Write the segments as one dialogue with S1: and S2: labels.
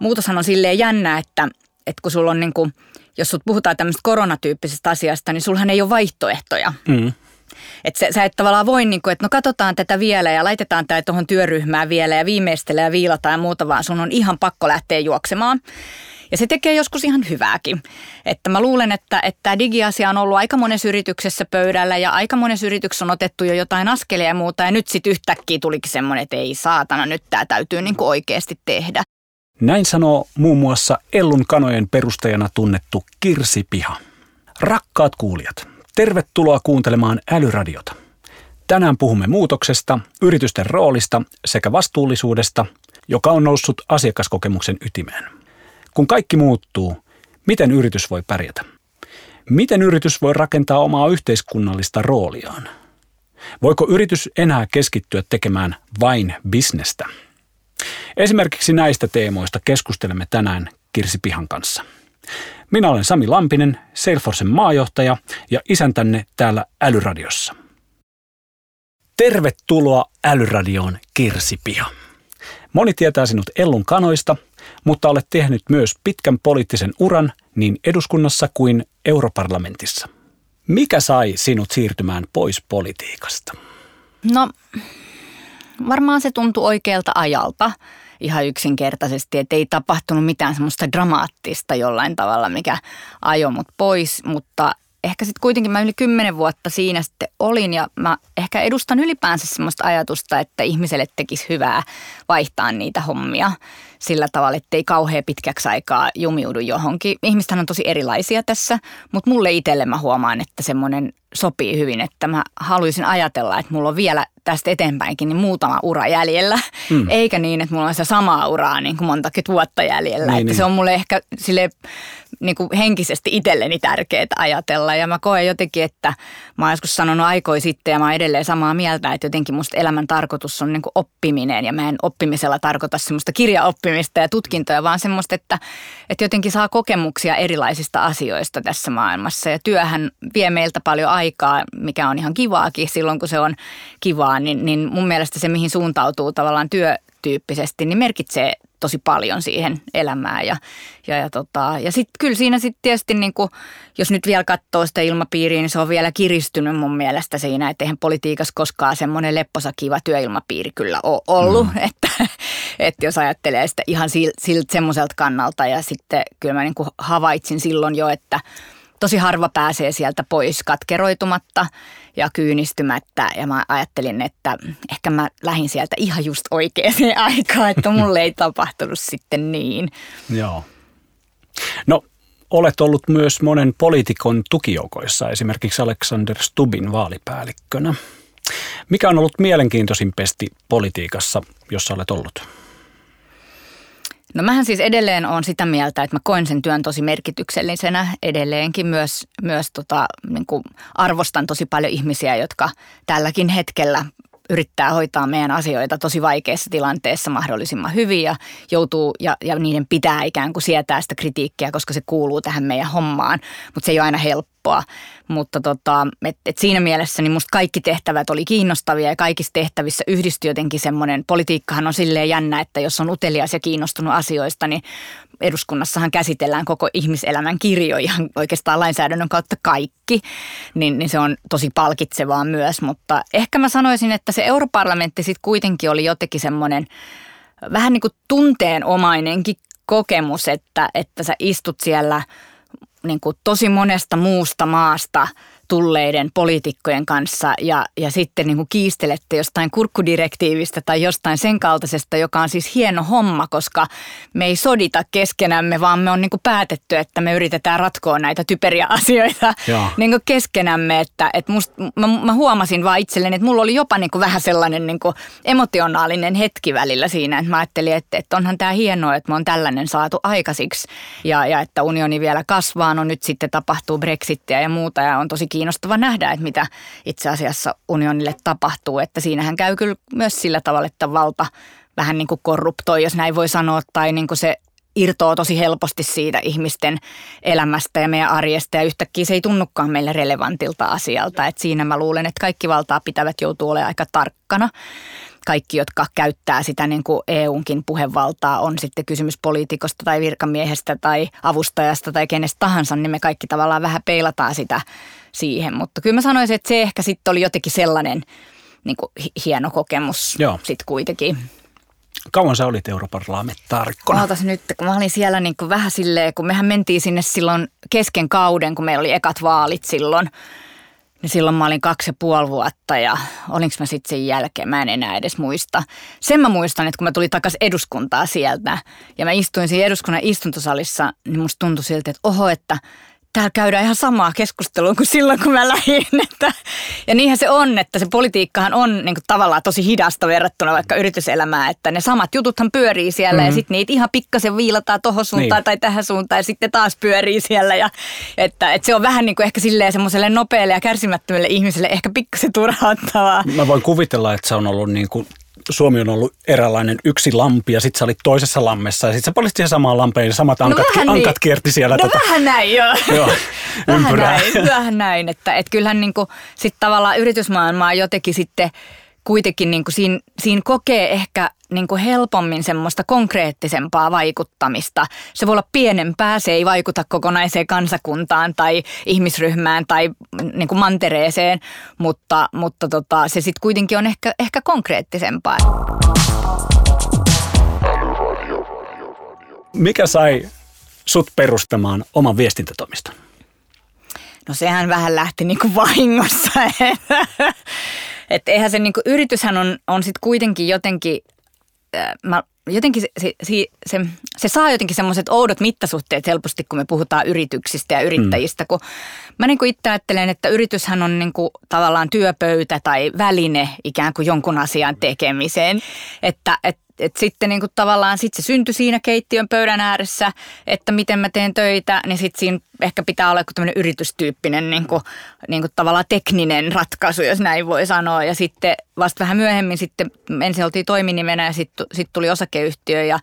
S1: Muutoshan on silleen jännä, että, että kun sulla on niin kuin, jos sut puhutaan tämmöistä koronatyyppisestä asiasta, niin sulhan ei ole vaihtoehtoja. Mm. Että sä, sä et tavallaan voi, niin kuin, että no katsotaan tätä vielä ja laitetaan tämä tuohon työryhmään vielä ja viimeistellä ja viilataan ja muuta, vaan sun on ihan pakko lähteä juoksemaan. Ja se tekee joskus ihan hyvääkin. Että mä luulen, että, että tämä digiasia on ollut aika monessa yrityksessä pöydällä ja aika monessa yrityksessä on otettu jo jotain askelia ja muuta. Ja nyt sitten yhtäkkiä tulikin semmoinen, että ei saatana, nyt tämä täytyy niin kuin oikeasti tehdä.
S2: Näin sanoo muun muassa Ellun kanojen perustajana tunnettu Kirsi Piha. Rakkaat kuulijat, tervetuloa kuuntelemaan Älyradiota. Tänään puhumme muutoksesta, yritysten roolista sekä vastuullisuudesta, joka on noussut asiakaskokemuksen ytimeen. Kun kaikki muuttuu, miten yritys voi pärjätä? Miten yritys voi rakentaa omaa yhteiskunnallista rooliaan? Voiko yritys enää keskittyä tekemään vain bisnestä? Esimerkiksi näistä teemoista keskustelemme tänään Kirsi Pihan kanssa. Minä olen Sami Lampinen, Salesforcen maajohtaja ja isäntänne täällä Älyradiossa. Tervetuloa Älyradioon Kirsi Piha. Moni tietää sinut Ellun kanoista, mutta olet tehnyt myös pitkän poliittisen uran niin eduskunnassa kuin europarlamentissa. Mikä sai sinut siirtymään pois politiikasta?
S1: No, varmaan se tuntui oikealta ajalta ihan yksinkertaisesti, että ei tapahtunut mitään semmoista dramaattista jollain tavalla, mikä ajoi mut pois, mutta ehkä sitten kuitenkin mä yli kymmenen vuotta siinä sitten olin ja mä ehkä edustan ylipäänsä semmoista ajatusta, että ihmiselle tekisi hyvää vaihtaa niitä hommia sillä tavalla, että ei kauhean pitkäksi aikaa jumiudu johonkin. Ihmistähän on tosi erilaisia tässä, mutta mulle itselle mä huomaan, että semmoinen sopii hyvin, että mä haluaisin ajatella, että mulla on vielä tästä eteenpäinkin niin muutama ura jäljellä, mm. eikä niin, että mulla on se samaa uraa niin kuin montakin vuotta jäljellä. Niin, että niin. Se on mulle ehkä sille niin kuin henkisesti itselleni tärkeää ajatella ja mä koen jotenkin, että mä oon joskus sanonut aikoi sitten ja mä oon edelleen samaa mieltä, että jotenkin musta elämän tarkoitus on niin kuin oppiminen ja mä en oppimisella tarkoita semmoista kirjaoppimista ja tutkintoja, vaan semmoista, että, että jotenkin saa kokemuksia erilaisista asioista tässä maailmassa ja työhän vie meiltä paljon aikaa, mikä on ihan kivaakin silloin, kun se on kivaa, niin, niin mun mielestä se, mihin suuntautuu tavallaan työtyyppisesti, niin merkitsee tosi paljon siihen elämään. Ja, ja, ja, tota, ja sitten kyllä siinä sitten tietysti, niin kuin, jos nyt vielä katsoo sitä ilmapiiriä, niin se on vielä kiristynyt mun mielestä siinä, että eihän politiikassa koskaan semmoinen lepposa kiva työilmapiiri kyllä ole ollut. Mm. Että, että jos ajattelee sitä ihan siltä semmoiselta kannalta ja sitten kyllä mä niin havaitsin silloin jo, että – tosi harva pääsee sieltä pois katkeroitumatta ja kyynistymättä. Ja mä ajattelin, että ehkä mä lähdin sieltä ihan just oikeaan aikaan, että mulle ei tapahtunut sitten niin.
S2: Joo. No, olet ollut myös monen poliitikon tukijoukoissa, esimerkiksi Alexander Stubin vaalipäällikkönä. Mikä on ollut mielenkiintoisin pesti politiikassa, jossa olet ollut?
S1: No mähän siis edelleen on sitä mieltä, että mä koen sen työn tosi merkityksellisenä edelleenkin myös, myös tota, niin kuin arvostan tosi paljon ihmisiä, jotka tälläkin hetkellä yrittää hoitaa meidän asioita tosi vaikeassa tilanteessa mahdollisimman hyvin ja joutuu ja, ja niiden pitää ikään kuin sietää sitä kritiikkiä, koska se kuuluu tähän meidän hommaan, mutta se ei ole aina helppoa. Mutta tota, et, et siinä mielessä niin musta kaikki tehtävät oli kiinnostavia ja kaikissa tehtävissä yhdistyi jotenkin semmoinen, politiikkahan on silleen jännä, että jos on utelias ja kiinnostunut asioista, niin eduskunnassahan käsitellään koko ihmiselämän kirjo ihan oikeastaan lainsäädännön kautta kaikki, niin, niin se on tosi palkitsevaa myös. Mutta ehkä mä sanoisin, että se europarlamentti sitten kuitenkin oli jotenkin semmoinen vähän niin kuin tunteenomainenkin kokemus, että, että sä istut siellä niin kuin tosi monesta muusta maasta – tulleiden poliitikkojen kanssa ja, ja sitten niin kuin kiistelette jostain kurkkudirektiivistä tai jostain sen kaltaisesta, joka on siis hieno homma, koska me ei sodita keskenämme, vaan me on niin kuin päätetty, että me yritetään ratkoa näitä typeriä asioita niin kuin keskenämme. Että, että must, mä, mä huomasin vaan itselleni, että mulla oli jopa niin kuin vähän sellainen niin kuin emotionaalinen hetki välillä siinä, että mä ajattelin, että, että onhan tämä hienoa, että me on tällainen saatu aikaisiksi ja, ja että unioni vielä kasvaa, no nyt sitten tapahtuu Brexitia ja muuta ja on tosi kiinnostava nähdä, että mitä itse asiassa unionille tapahtuu. Että siinähän käy kyllä myös sillä tavalla, että valta vähän niin kuin korruptoi, jos näin voi sanoa, tai niin kuin se irtoaa tosi helposti siitä ihmisten elämästä ja meidän arjesta ja yhtäkkiä se ei tunnukaan meille relevantilta asialta. Et siinä mä luulen, että kaikki valtaa pitävät joutuu olemaan aika tarkkana. Kaikki, jotka käyttää sitä niin kuin EUnkin puhevaltaa, on sitten kysymys poliitikosta tai virkamiehestä tai avustajasta tai kenestä tahansa, niin me kaikki tavallaan vähän peilataan sitä siihen. Mutta kyllä mä sanoisin, että se ehkä sitten oli jotenkin sellainen niin kuin hieno kokemus sitten kuitenkin.
S2: Kauan sä olit europarlamentaarikkona?
S1: Ootas nyt, kun mä olin siellä niin kuin vähän silleen, kun mehän mentiin sinne silloin kesken kauden, kun meillä oli ekat vaalit silloin. Niin silloin mä olin kaksi ja puoli vuotta ja olinko mä sitten sen jälkeen, mä en enää edes muista. Sen mä muistan, että kun mä tulin takaisin eduskuntaa sieltä ja mä istuin siinä eduskunnan istuntosalissa, niin musta tuntui siltä, että oho, että – täällä käydään ihan samaa keskustelua kuin silloin, kun mä lähdin. Että, ja niinhän se on, että se politiikkahan on niin kuin, tavallaan tosi hidasta verrattuna vaikka yrityselämään, että ne samat jututhan pyörii siellä mm-hmm. ja sitten niitä ihan pikkasen viilataan tohon suuntaan niin. tai tähän suuntaan ja sitten taas pyörii siellä. Ja, että, että se on vähän niin kuin ehkä silleen semmoiselle nopealle ja kärsimättömälle ihmiselle ehkä pikkasen turhauttavaa.
S2: Mä voin kuvitella, että se on ollut niin kuin Suomi on ollut eräänlainen yksi lampi ja sitten sä olit toisessa lammessa ja sitten sä palit siihen samaan lampeen ja samat ankat, no ankat niin. kierti siellä.
S1: No tota, vähän näin joo. joo vähän näin, vähän näin, että et kyllähän niinku sit tavallaan yritysmaailmaa jotenkin sitten kuitenkin niin kuin siinä, siinä kokee ehkä niin kuin helpommin semmoista konkreettisempaa vaikuttamista. Se voi olla pienempää, se ei vaikuta kokonaiseen kansakuntaan tai ihmisryhmään tai niin kuin mantereeseen, mutta, mutta tota, se sitten kuitenkin on ehkä, ehkä konkreettisempaa.
S2: Mikä sai sut perustamaan oman viestintätoimiston?
S1: No sehän vähän lähti niin kuin vahingossa. Että eihän se niin kuin, yrityshän on, on sitten kuitenkin jotenkin, mä, jotenkin se, se, se, se saa jotenkin semmoiset oudot mittasuhteet helposti, kun me puhutaan yrityksistä ja yrittäjistä. Mm. Kun mä niin kuin itse ajattelen, että yrityshän on niin kuin tavallaan työpöytä tai väline ikään kuin jonkun asian tekemiseen. Että, että et sitten niin kuin tavallaan sit se syntyi siinä keittiön pöydän ääressä, että miten mä teen töitä, niin sitten siinä ehkä pitää olla joku tämmöinen yritystyyppinen niin kuin, niin kuin tavallaan tekninen ratkaisu, jos näin voi sanoa. Ja sitten vasta vähän myöhemmin sitten ensin oltiin toiminimenä ja sitten sit tuli osakeyhtiö ja,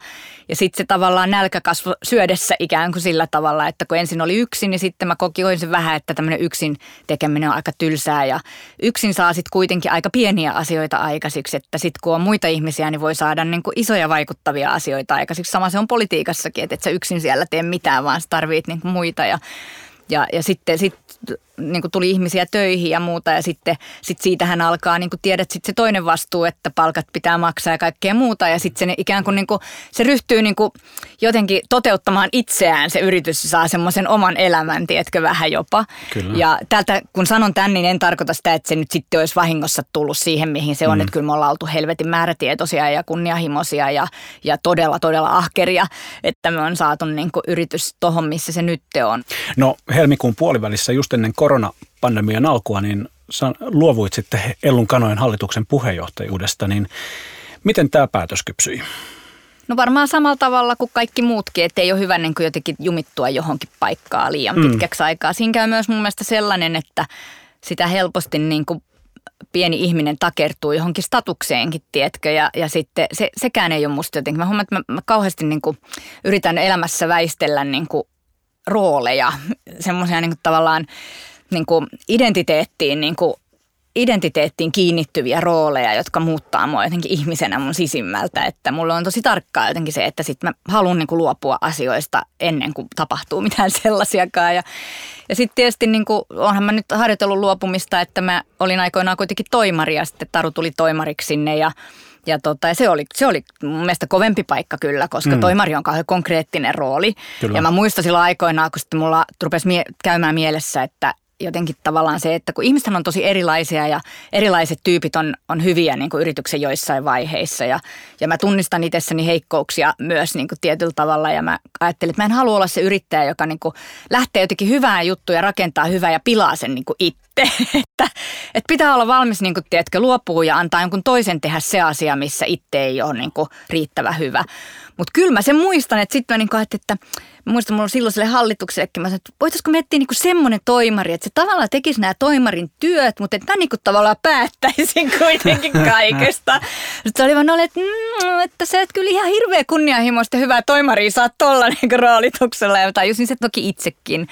S1: ja sitten se tavallaan nälkä kasvoi syödessä ikään kuin sillä tavalla, että kun ensin oli yksin, niin sitten mä kokin sen vähän, että tämmöinen yksin tekeminen on aika tylsää ja yksin saa sitten kuitenkin aika pieniä asioita aikaisiksi, että sitten kun on muita ihmisiä, niin voi saada niin kuin isoja vaikuttavia asioita aikaisiksi. Sama se on politiikassakin, että et sä yksin siellä tee mitään, vaan sä tarvit niin kuin muita ja ja, ja sitten sit, niin kuin tuli ihmisiä töihin ja muuta ja sitten sit siitähän alkaa, niin kuin tiedät, sit se toinen vastuu, että palkat pitää maksaa ja kaikkea muuta ja sitten se ikään kuin, niin kuin se ryhtyy niin kuin jotenkin toteuttamaan itseään se yritys saa semmoisen oman elämän, tiedätkö, vähän jopa. Kyllä. Ja tältä, kun sanon tän, niin en tarkoita sitä, että se nyt sitten olisi vahingossa tullut siihen, mihin se on, mm. että kyllä me ollaan oltu helvetin määrätietoisia ja kunnianhimoisia ja, ja todella, todella ahkeria, että me on saatu niin kuin yritys tohon, missä se nyt on.
S2: No helmikuun puolivälissä just ennen koronapandemian alkua, niin luovuit sitten Ellun Kanojen hallituksen puheenjohtajuudesta, niin miten tämä päätös kypsyi?
S1: No varmaan samalla tavalla kuin kaikki muutkin, että ei ole hyvä niin kuin jotenkin jumittua johonkin paikkaan liian mm. pitkäksi aikaa. Siinä käy myös mun mielestä sellainen, että sitä helposti niin kuin pieni ihminen takertuu johonkin statukseenkin, tietkö, ja, ja sitten se, sekään ei ole musta jotenkin. Mä huomaan, että mä, mä kauheasti niin kuin yritän elämässä väistellä niin kuin rooleja, semmoisia niin tavallaan niin kuin identiteettiin, niin kuin identiteettiin kiinnittyviä rooleja, jotka muuttaa mua jotenkin ihmisenä mun sisimmältä. Että mulla on tosi tarkkaa jotenkin se, että sit mä haluan niin kuin luopua asioista ennen kuin tapahtuu mitään sellaisiakaan. Ja, ja sitten tietysti niin kuin, onhan mä nyt harjoitellut luopumista, että mä olin aikoinaan kuitenkin toimari ja sitten Taru tuli toimariksi sinne ja ja, tota, ja se, oli, se oli mun mielestä kovempi paikka kyllä, koska mm. toimari on kauhean konkreettinen rooli. Kyllä. Ja mä muistan silloin aikoinaan, kun sitten mulla rupesi mie- käymään mielessä, että jotenkin tavallaan se, että kun ihmiset on tosi erilaisia ja erilaiset tyypit on, on hyviä niin kuin yrityksen joissain vaiheissa ja, ja mä tunnistan itsessäni heikkouksia myös niin kuin tietyllä tavalla ja mä ajattelin, että mä en halua olla se yrittäjä, joka niin kuin lähtee jotenkin hyvää juttuja rakentaa hyvää ja pilaa sen niin kuin itse. että, että pitää olla valmis, niin kuin, luopua ja antaa jonkun toisen tehdä se asia, missä itse ei ole niin kuin, riittävä hyvä. Mutta kyllä mä sen muistan, että sitten mä niin kuin, että, muistan mulla silloiselle hallituksellekin, mä sanoin, että voitaisiko miettiä niin semmoinen toimari, että se tavallaan tekisi nämä toimarin työt, mutta että mä niin kuin tavallaan päättäisin kuitenkin kaikesta. Sitten oli vaan että, mm, että sä et kyllä ihan hirveä kunnianhimoista hyvää toimaria saa tuolla niin roolituksella. Ja tajusin se toki itsekin.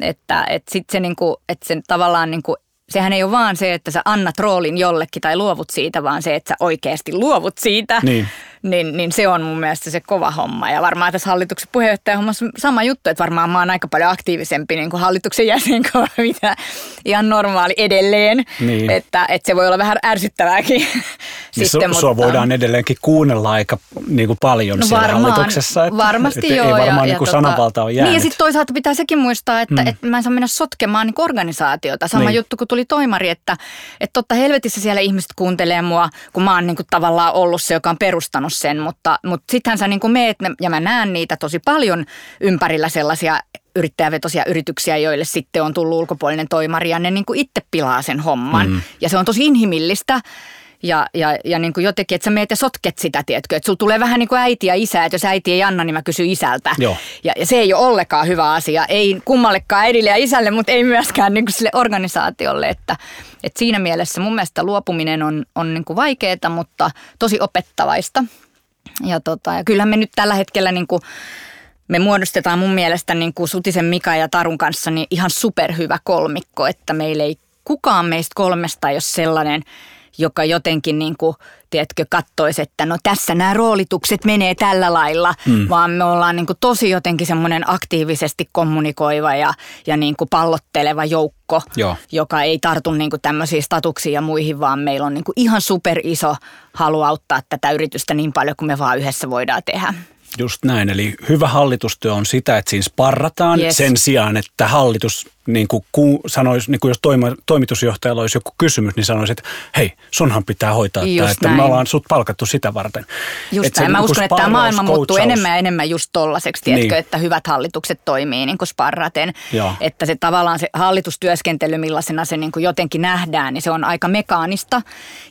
S1: Että, että sitten se, niin kuin, että sen tavallaan niin kuin sehän ei ole vaan se, että sä annat roolin jollekin tai luovut siitä, vaan se, että sä oikeasti luovut siitä.
S2: Niin
S1: niin, niin se on mun mielestä se kova homma. Ja varmaan tässä hallituksen hommassa sama juttu, että varmaan mä oon aika paljon aktiivisempi niin kuin hallituksen jäsen kuin mitä ihan normaali edelleen. Niin. Että, että se voi olla vähän ärsyttävääkin.
S2: Niin Sitten, su- sua mutta... voidaan edelleenkin kuunnella aika niin kuin paljon no siellä varmaan, hallituksessa. Että,
S1: varmasti
S2: että
S1: joo.
S2: Ei varmaan
S1: ja,
S2: niin kuin tota, sananvalta ole jäänyt.
S1: Niin ja sitten toisaalta pitää sekin muistaa, että, mm. että mä en saa mennä sotkemaan niin organisaatiota. Sama niin. juttu kuin tuli toimari, että, että totta helvetissä siellä ihmiset kuuntelee mua, kun mä oon niin kuin tavallaan ollut se, joka on perustanut sanonut sen, mutta, mutta sittenhän sä niin kuin meet, ja mä näen niitä tosi paljon ympärillä sellaisia yrittäjävetoisia yrityksiä, joille sitten on tullut ulkopuolinen toimari ja ne niin kuin itse pilaa sen homman. Mm. Ja se on tosi inhimillistä. Ja, ja, ja niin kuin jotenkin, että sä meet ja sotket sitä, tiedätkö? Että sulla tulee vähän niin kuin äiti ja isä, että jos äiti ei anna, niin mä kysyn isältä.
S2: Joo.
S1: Ja, ja se ei ole ollenkaan hyvä asia. Ei kummallekaan äidille ja isälle, mutta ei myöskään niin kuin sille organisaatiolle. Että, että siinä mielessä mun mielestä luopuminen on, on niin vaikeaa, mutta tosi opettavaista. Ja, tota, ja kyllähän me nyt tällä hetkellä niin kuin me muodostetaan mun mielestä niin kuin Sutisen Mika ja Tarun kanssa niin ihan superhyvä kolmikko, että meillä ei kukaan meistä kolmesta ole sellainen – joka jotenkin niin kuin, tiedätkö, kattoisi, että no tässä nämä roolitukset menee tällä lailla, mm. vaan me ollaan niin kuin tosi jotenkin semmoinen aktiivisesti kommunikoiva ja, ja niin kuin pallotteleva joukko,
S2: Joo.
S1: joka ei tartu niin kuin tämmöisiin statuksiin ja muihin, vaan meillä on niin kuin ihan super iso halu auttaa tätä yritystä niin paljon kuin me vaan yhdessä voidaan tehdä.
S2: Just näin, eli hyvä hallitustyö on sitä, että siinä sparrataan yes. sen sijaan, että hallitus niin kuin ku, sanoisi, niin kuin jos toima, toimitusjohtajalla olisi joku kysymys, niin sanoisi, että hei, sunhan pitää hoitaa just tämä, että näin. me ollaan sut palkattu sitä varten.
S1: Just että näin. Mä niin uskon, että tämä maailma coachaus. muuttuu enemmän ja enemmän just tollaiseksi, tiedätkö, niin. että hyvät hallitukset toimii niin kuin sparraten.
S2: Joo.
S1: Että se tavallaan se hallitustyöskentely, millaisena se niin kuin jotenkin nähdään, niin se on aika mekaanista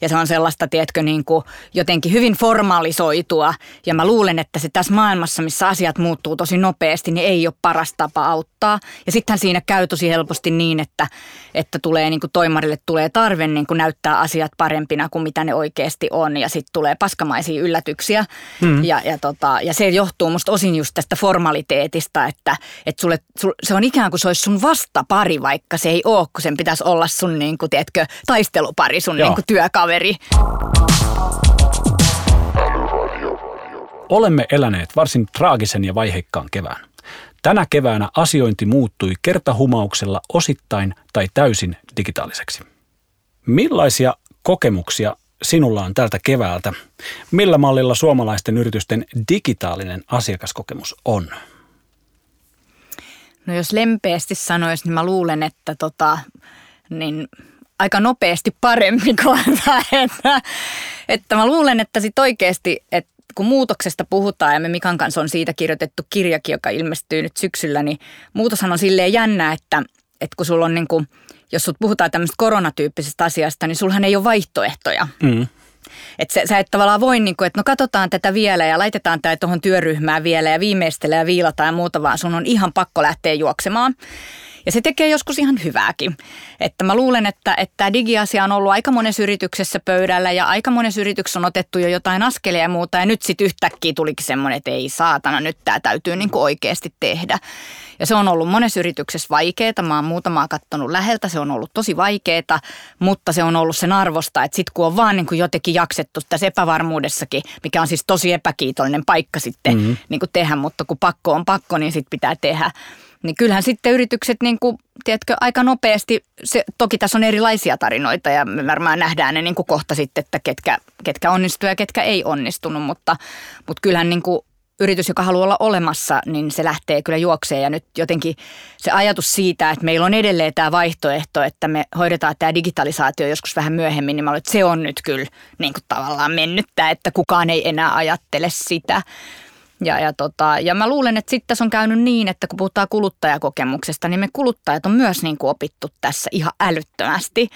S1: ja se on sellaista, tiedätkö, niin kuin jotenkin hyvin formalisoitua. Ja mä luulen, että se tässä maailmassa, missä asiat muuttuu tosi nopeasti, niin ei ole paras tapa auttaa. Ja sittenhän siinä käy tosi helposti niin, että, että tulee niin kuin toimarille tulee tarve niin kuin näyttää asiat parempina kuin mitä ne oikeasti on ja sitten tulee paskamaisia yllätyksiä. Mm. Ja, ja, tota, ja se johtuu musta osin just tästä formaliteetista, että, että sulle, sul, se on ikään kuin se olisi sun vastapari, vaikka se ei ole, kun sen pitäisi olla sun niin kuin, tiedätkö, taistelupari, sun niin kuin, työkaveri.
S2: Olemme eläneet varsin traagisen ja vaiheikkaan kevään. Tänä keväänä asiointi muuttui kertahumauksella osittain tai täysin digitaaliseksi. Millaisia kokemuksia sinulla on tältä keväältä? Millä mallilla suomalaisten yritysten digitaalinen asiakaskokemus on?
S1: No jos lempeästi sanoisi, niin mä luulen, että tota, niin aika nopeasti paremmin kuin että, että mä luulen, että sit oikeasti, että kun muutoksesta puhutaan ja me Mikan kanssa on siitä kirjoitettu kirjakin, joka ilmestyy nyt syksyllä, niin muutoshan on silleen jännä, että, että kun sulla on niin kuin, jos sut puhutaan tämmöistä koronatyyppisestä asiasta, niin sulhan ei ole vaihtoehtoja. Mm. Että sä, sä et tavallaan voi, niin kuin, että no katsotaan tätä vielä ja laitetaan tämä tuohon työryhmään vielä ja viimeistelee ja viilataan ja muuta, vaan sun on ihan pakko lähteä juoksemaan. Ja se tekee joskus ihan hyvääkin. Että mä luulen, että, että digiasia on ollut aika monessa yrityksessä pöydällä ja aika monessa yrityksessä on otettu jo jotain askelia ja muuta. Ja nyt sitten yhtäkkiä tulikin semmoinen, että ei saatana, nyt tämä täytyy niin kuin oikeasti tehdä. Ja se on ollut monessa yrityksessä vaikeaa. Mä oon muutamaa katsonut läheltä, se on ollut tosi vaikeaa, mutta se on ollut sen arvosta, että sitten kun on vaan niin kuin jotenkin jaksettu tässä epävarmuudessakin, mikä on siis tosi epäkiitollinen paikka sitten mm-hmm. niin kuin tehdä, mutta kun pakko on pakko, niin sitten pitää tehdä. Niin kyllähän sitten yritykset, niin kuin, tiedätkö, aika nopeasti, se, toki tässä on erilaisia tarinoita ja me varmaan nähdään ne niin kuin kohta sitten, että ketkä, ketkä onnistuu ja ketkä ei onnistunut, mutta, mutta kyllähän niin kuin yritys, joka haluaa olla olemassa, niin se lähtee kyllä juokseen. Ja nyt jotenkin se ajatus siitä, että meillä on edelleen tämä vaihtoehto, että me hoidetaan tämä digitalisaatio joskus vähän myöhemmin, niin mä olen, että se on nyt kyllä niin kuin tavallaan mennyttä, että kukaan ei enää ajattele sitä. Ja, ja, tota, ja mä luulen, että sitten tässä on käynyt niin, että kun puhutaan kuluttajakokemuksesta, niin me kuluttajat on myös niin kuin opittu tässä ihan älyttömästi.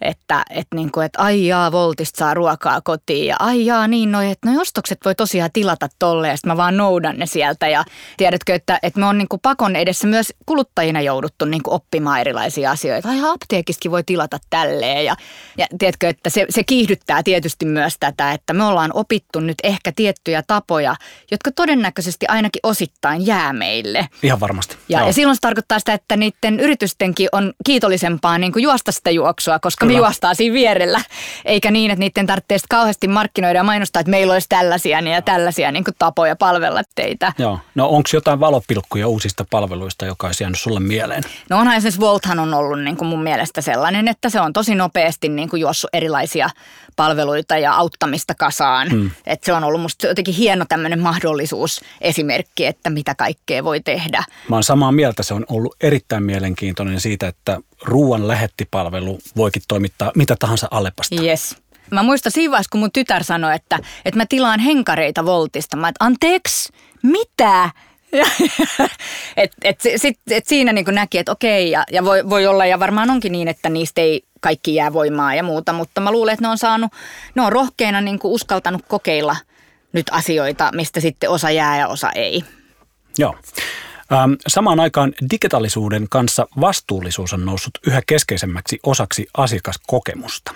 S1: Että et niin kuin, että ai jaa, Voltista saa ruokaa kotiin ja ai jaa, niin noi, että noi ostokset voi tosiaan tilata tolle ja mä vaan noudan ne sieltä ja tiedätkö, että, että me on niin kuin pakon edessä myös kuluttajina jouduttu niin kuin oppimaan erilaisia asioita. Ai apteekistakin voi tilata tälleen ja, ja tiedätkö, että se, se kiihdyttää tietysti myös tätä, että me ollaan opittu nyt ehkä tiettyjä tapoja, jotka todennäköisesti ainakin osittain jää meille.
S2: Ihan varmasti.
S1: Ja, ja silloin se tarkoittaa sitä, että niiden yritystenkin on kiitollisempaa niin kuin juosta sitä juoksua, koska Kyllä. me juostaan siinä vierellä. Eikä niin, että niiden tarvitsee kauheasti markkinoida ja mainostaa, että meillä olisi tällaisia ja tällaisia niin kuin tapoja palvella teitä.
S2: Joo. No onko jotain valopilkkuja uusista palveluista, joka olisi jäänyt sulle mieleen?
S1: No onhan esimerkiksi Volthan on ollut niin kuin mun mielestä sellainen, että se on tosi nopeasti niin kuin juossut erilaisia palveluita ja auttamista kasaan. Hmm. Et se on ollut musta jotenkin hieno tämmöinen mahdollisuus esimerkki, että mitä kaikkea voi tehdä.
S2: Mä oon samaa mieltä, se on ollut erittäin mielenkiintoinen siitä, että ruoan lähettipalvelu voikin toimittaa mitä tahansa allepasta.
S1: Yes. Mä muistan siinä vaiheessa, kun mun tytär sanoi, että, että mä tilaan henkareita Voltista. Mä että anteeksi, mitä? et, et, sit, et siinä niin näki, että okei, ja, ja voi, voi olla, ja varmaan onkin niin, että niistä ei kaikki jää voimaa ja muuta, mutta mä luulen, että ne on saanut, ne on rohkeina niin uskaltanut kokeilla nyt asioita, mistä sitten osa jää ja osa ei.
S2: Joo. Ähm, samaan aikaan digitaalisuuden kanssa vastuullisuus on noussut yhä keskeisemmäksi osaksi asiakaskokemusta.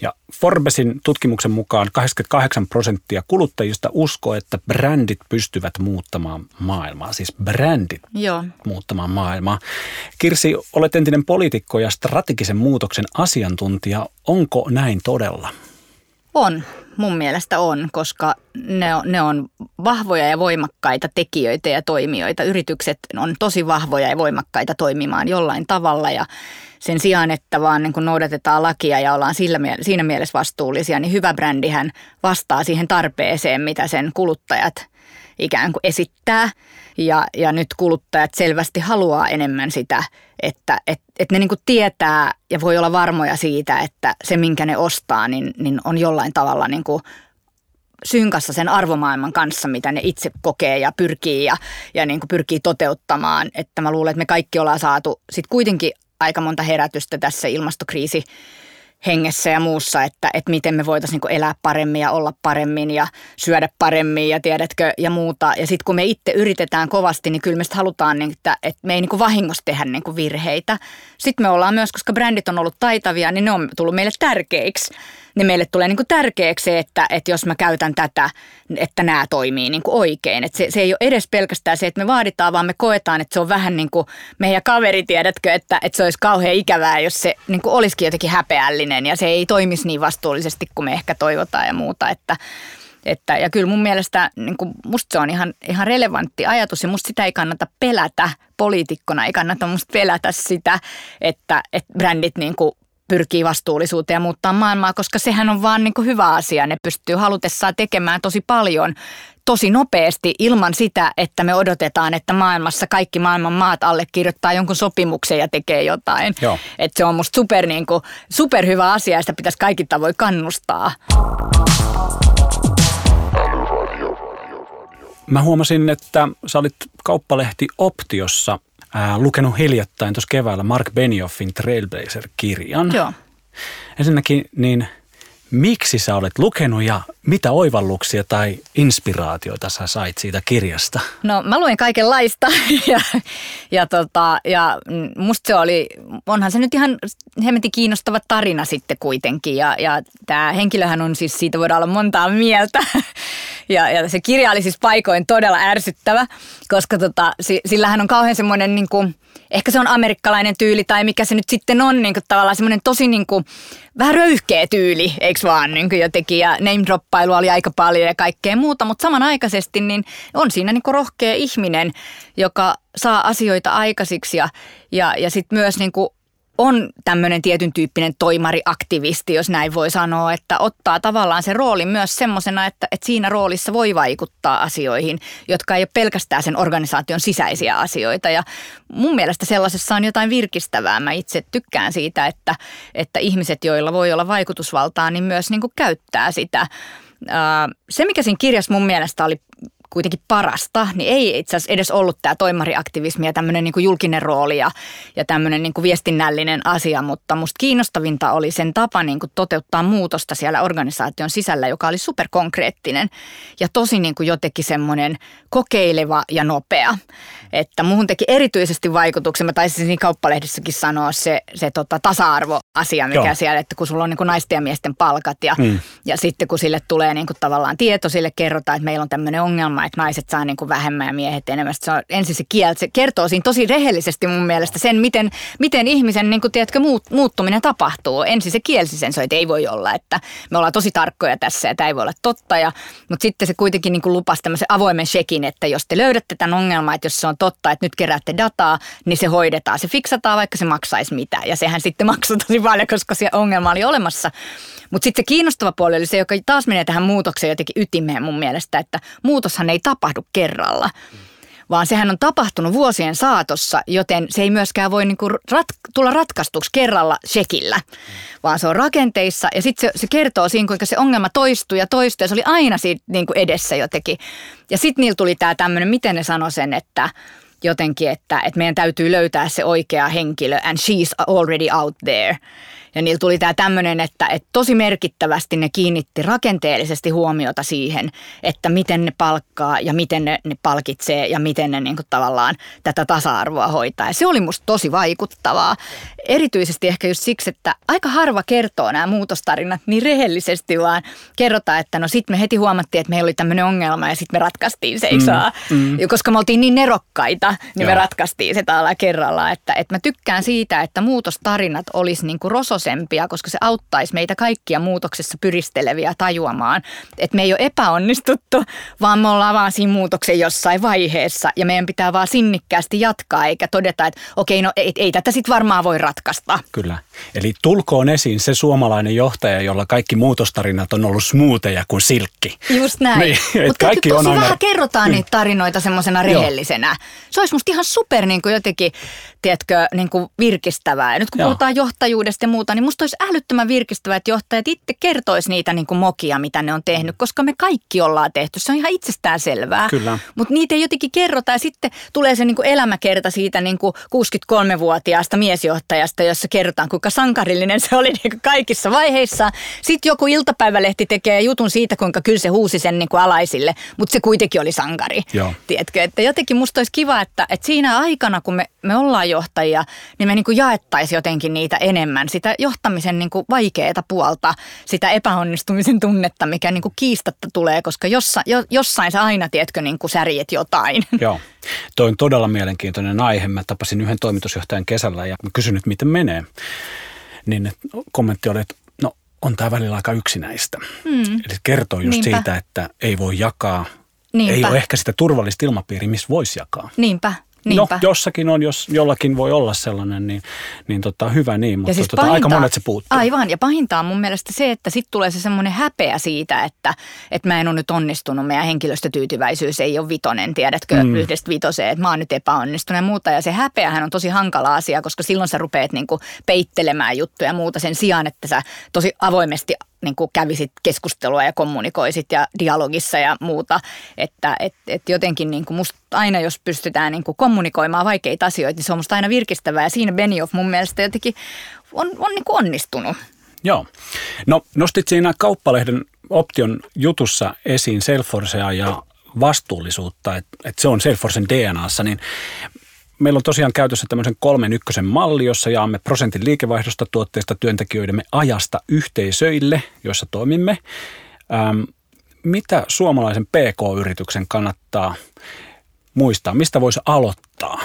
S2: Ja Forbesin tutkimuksen mukaan 88 prosenttia kuluttajista uskoo, että brändit pystyvät muuttamaan maailmaa. Siis brändit Joo. muuttamaan maailmaa. Kirsi, olet entinen poliitikko ja strategisen muutoksen asiantuntija. Onko näin todella?
S1: On, mun mielestä on, koska ne on, ne on vahvoja ja voimakkaita tekijöitä ja toimijoita. Yritykset on tosi vahvoja ja voimakkaita toimimaan jollain tavalla ja sen sijaan, että vaan niin kuin noudatetaan lakia ja ollaan sillä, siinä mielessä vastuullisia, niin hyvä brändihän vastaa siihen tarpeeseen, mitä sen kuluttajat ikään kuin esittää. Ja, ja nyt kuluttajat selvästi haluaa enemmän sitä, että et, et ne niin kuin tietää ja voi olla varmoja siitä, että se minkä ne ostaa, niin, niin on jollain tavalla niin kuin synkassa sen arvomaailman kanssa, mitä ne itse kokee ja pyrkii ja, ja niin kuin pyrkii toteuttamaan. Että mä luulen, että me kaikki ollaan saatu sitten kuitenkin aika monta herätystä tässä ilmastokriisi hengessä ja muussa, että, että miten me voitaisiin niin elää paremmin ja olla paremmin ja syödä paremmin ja tiedätkö ja muuta. Ja sitten kun me itse yritetään kovasti, niin kyllä me halutaan, niin, että, että me ei niin vahingossa tehdä niin virheitä. Sitten me ollaan myös, koska brändit on ollut taitavia, niin ne on tullut meille tärkeiksi niin meille tulee niin kuin tärkeäksi se, että, että jos mä käytän tätä, että nämä toimii niin kuin oikein. Että se, se ei ole edes pelkästään se, että me vaaditaan, vaan me koetaan, että se on vähän niin kuin meidän kaveri, tiedätkö, että, että se olisi kauhean ikävää, jos se niin kuin olisikin jotenkin häpeällinen ja se ei toimisi niin vastuullisesti kuin me ehkä toivotaan ja muuta. Että, että, ja kyllä mun mielestä niin kuin musta se on ihan, ihan relevantti ajatus ja musta sitä ei kannata pelätä poliitikkona, ei kannata musta pelätä sitä, että, että brändit niin kuin pyrkii vastuullisuuteen ja muuttaa maailmaa, koska sehän on vaan niin kuin hyvä asia. Ne pystyy halutessaan tekemään tosi paljon tosi nopeasti ilman sitä, että me odotetaan, että maailmassa kaikki maailman maat allekirjoittaa jonkun sopimuksen ja tekee jotain. Joo. Et se on musta super, niin kuin, super hyvä asia ja sitä pitäisi kaikin tavoin kannustaa.
S2: Mä huomasin, että sä olit kauppalehti Optiossa ää, lukenut hiljattain tuossa keväällä Mark Benioffin Trailblazer-kirjan.
S1: Joo.
S2: Ensinnäkin, niin miksi sä olet lukenut ja mitä oivalluksia tai inspiraatioita sä sait siitä kirjasta?
S1: No mä luin kaikenlaista ja, ja, tota, ja musta se oli, onhan se nyt ihan hemmetin kiinnostava tarina sitten kuitenkin ja, ja tämä henkilöhän on siis, siitä voidaan olla montaa mieltä ja, ja se kirja oli siis paikoin todella ärsyttävä, koska tota, sillähän on kauhean semmoinen niin kuin, ehkä se on amerikkalainen tyyli tai mikä se nyt sitten on niin kuin tavallaan semmoinen tosi niin kuin, vähän röyhkeä tyyli, eikö vaan niin kuin jotenkin ja name droppailu oli aika paljon ja kaikkea muuta, mutta samanaikaisesti niin on siinä niin kuin rohkea ihminen, joka saa asioita aikaisiksi ja, ja, ja sitten myös niin kuin on tämmöinen tietyn tyyppinen toimariaktivisti, jos näin voi sanoa, että ottaa tavallaan se rooli myös semmoisena, että, että siinä roolissa voi vaikuttaa asioihin, jotka ei ole pelkästään sen organisaation sisäisiä asioita. Ja mun mielestä sellaisessa on jotain virkistävää. Mä itse tykkään siitä, että, että ihmiset, joilla voi olla vaikutusvaltaa, niin myös niin kuin käyttää sitä. Se, mikä siinä kirjassa mun mielestä oli kuitenkin parasta, niin ei itse asiassa edes ollut tämä toimariaktivismi ja tämmöinen niin julkinen rooli ja, ja tämmöinen niin viestinnällinen asia, mutta musta kiinnostavinta oli sen tapa niin kuin toteuttaa muutosta siellä organisaation sisällä, joka oli superkonkreettinen ja tosi niin kuin jotenkin semmoinen kokeileva ja nopea. Että muuhun teki erityisesti vaikutuksen, mä taisin siinä kauppalehdissäkin sanoa se, se tota, tasa-arvoasia, mikä Joo. siellä, että kun sulla on niin kuin naisten ja miesten palkat ja, mm. ja sitten kun sille tulee niin kuin tavallaan tieto, sille kerrotaan, että meillä on tämmöinen ongelma, että naiset saa niin kuin vähemmän ja miehet enemmän. Se on ensin se kieltä, se kertoo siinä tosi rehellisesti mun mielestä sen, miten, miten ihmisen niin kuin, tiedätkö, muut, muuttuminen tapahtuu. Ensin se kielsi sen, se että ei voi olla, että me ollaan tosi tarkkoja tässä ja tämä ei voi olla totta. Ja, mutta sitten se kuitenkin niin kuin lupasi tämmöisen avoimen shekin, että jos te löydätte tämän ongelman, että jos se on totta, että nyt keräätte dataa, niin se hoidetaan. Se fiksataan, vaikka se maksaisi mitä. Ja sehän sitten maksoi tosi paljon, koska se ongelma oli olemassa. Mutta sitten se kiinnostava puoli oli se, joka taas menee tähän muutokseen jotenkin ytimeen mun mielestä, että muutoshan ei tapahdu kerralla. Vaan sehän on tapahtunut vuosien saatossa, joten se ei myöskään voi niinku rat- tulla ratkaistuksi kerralla shekillä, vaan se on rakenteissa ja sitten se, se kertoo siinä, kuinka se ongelma toistuu ja toistuu ja se oli aina siitä niinku edessä jotenkin. Ja sitten niillä tuli tämä tämmöinen, miten ne sanoi sen, että jotenkin, että, että meidän täytyy löytää se oikea henkilö and she's already out there. Ja niillä tuli tämä tämmöinen, että, että tosi merkittävästi ne kiinnitti rakenteellisesti huomiota siihen, että miten ne palkkaa ja miten ne, ne palkitsee ja miten ne niin kuin tavallaan tätä tasa-arvoa hoitaa. Ja se oli musta tosi vaikuttavaa. Erityisesti ehkä just siksi, että aika harva kertoo nämä muutostarinat niin rehellisesti, vaan kerrotaan, että no sitten me heti huomattiin, että meillä oli tämmöinen ongelma ja sitten me ratkaistiin se, mm, mm. Koska me oltiin niin nerokkaita, niin Joo. me ratkaistiin se täällä kerralla. Että, että mä tykkään siitä, että muutostarinat olisi niin kuin rosos tietoisempia, koska se auttaisi meitä kaikkia muutoksessa pyristeleviä tajuamaan, että me ei ole epäonnistuttu, vaan me ollaan vaan siinä muutoksen jossain vaiheessa ja meidän pitää vaan sinnikkäästi jatkaa eikä todeta, että okei, no ei, ei tätä sitten varmaan voi ratkaista.
S2: Kyllä. Eli tulkoon esiin se suomalainen johtaja, jolla kaikki muutostarinat on ollut smootheja kuin silkki.
S1: Just näin. niin, Mutta kaikki tosi on aina... vähän kerrotaan mm. niitä tarinoita semmoisena rehellisenä. Joo. Se olisi musta ihan super niin kuin jotenkin, tiedätkö, niin kuin virkistävää. Ja nyt kun Joo. puhutaan johtajuudesta ja muuta, niin musta olisi älyttömän virkistävää, että johtajat itse kertoisi niitä niin kuin mokia, mitä ne on tehnyt, koska me kaikki ollaan tehty. Se on ihan itsestään selvää. Mutta niitä ei jotenkin kerrota ja sitten tulee se niin kuin elämäkerta siitä niin kuin 63-vuotiaasta miesjohtajasta, jossa kerrotaan, kuinka sankarillinen se oli niin kuin kaikissa vaiheissa. Sitten joku iltapäivälehti tekee jutun siitä, kuinka kyllä se huusi sen niin kuin alaisille, mutta se kuitenkin oli sankari.
S2: Joo.
S1: Tiedätkö, että jotenkin musta olisi kiva, että, että siinä aikana, kun me, me ollaan johtajia, niin me niin kuin jaettaisiin jotenkin niitä enemmän. Sitä johtamisen niin kuin vaikeaa puolta, sitä epäonnistumisen tunnetta, mikä niin kuin kiistatta tulee, koska jossa, jo, jossain sä aina, tiedätkö, niin kuin särjet jotain.
S2: Joo, toi on todella mielenkiintoinen aihe. Mä tapasin yhden toimitusjohtajan kesällä ja mä kysyin, että miten menee. Niin kommentti oli, että no on tämä välillä aika yksinäistä. Mm. Eli kertoo just Niinpä. siitä, että ei voi jakaa Niinpä. Ei ole ehkä sitä turvallista ilmapiiriä, missä voisi jakaa.
S1: Niinpä.
S2: No, Niinpä. Jossakin on, jos jollakin voi olla sellainen, niin, niin tota, hyvä niin, mutta siis tota, pahinta, aika monet se puuttuu.
S1: Aivan, ja pahinta on mun mielestä se, että sitten tulee se semmoinen häpeä siitä, että, että mä en ole nyt onnistunut, meidän henkilöstötyytyväisyys ei ole vitonen, tiedätkö, mm. yhdestä vitoseen, että mä oon nyt epäonnistunut ja muuta. Ja se häpeähän on tosi hankala asia, koska silloin sä rupeat niinku peittelemään juttuja ja muuta sen sijaan, että sä tosi avoimesti niin kuin kävisit keskustelua ja kommunikoisit ja dialogissa ja muuta. Että et, et jotenkin niin kuin musta aina, jos pystytään niin kuin kommunikoimaan vaikeita asioita, niin se on musta aina virkistävää. Ja siinä Benioff mun mielestä jotenkin on, on niin kuin onnistunut.
S2: Joo. No nostit siinä kauppalehden option jutussa esiin Salesforcea ja vastuullisuutta, että, että se on Salesforcen DNAssa, niin Meillä on tosiaan käytössä tämmöisen kolmen ykkösen malli, jossa jaamme prosentin liikevaihdosta tuotteista työntekijöidemme ajasta yhteisöille, joissa toimimme. Ähm, mitä suomalaisen PK-yrityksen kannattaa muistaa? Mistä voisi aloittaa,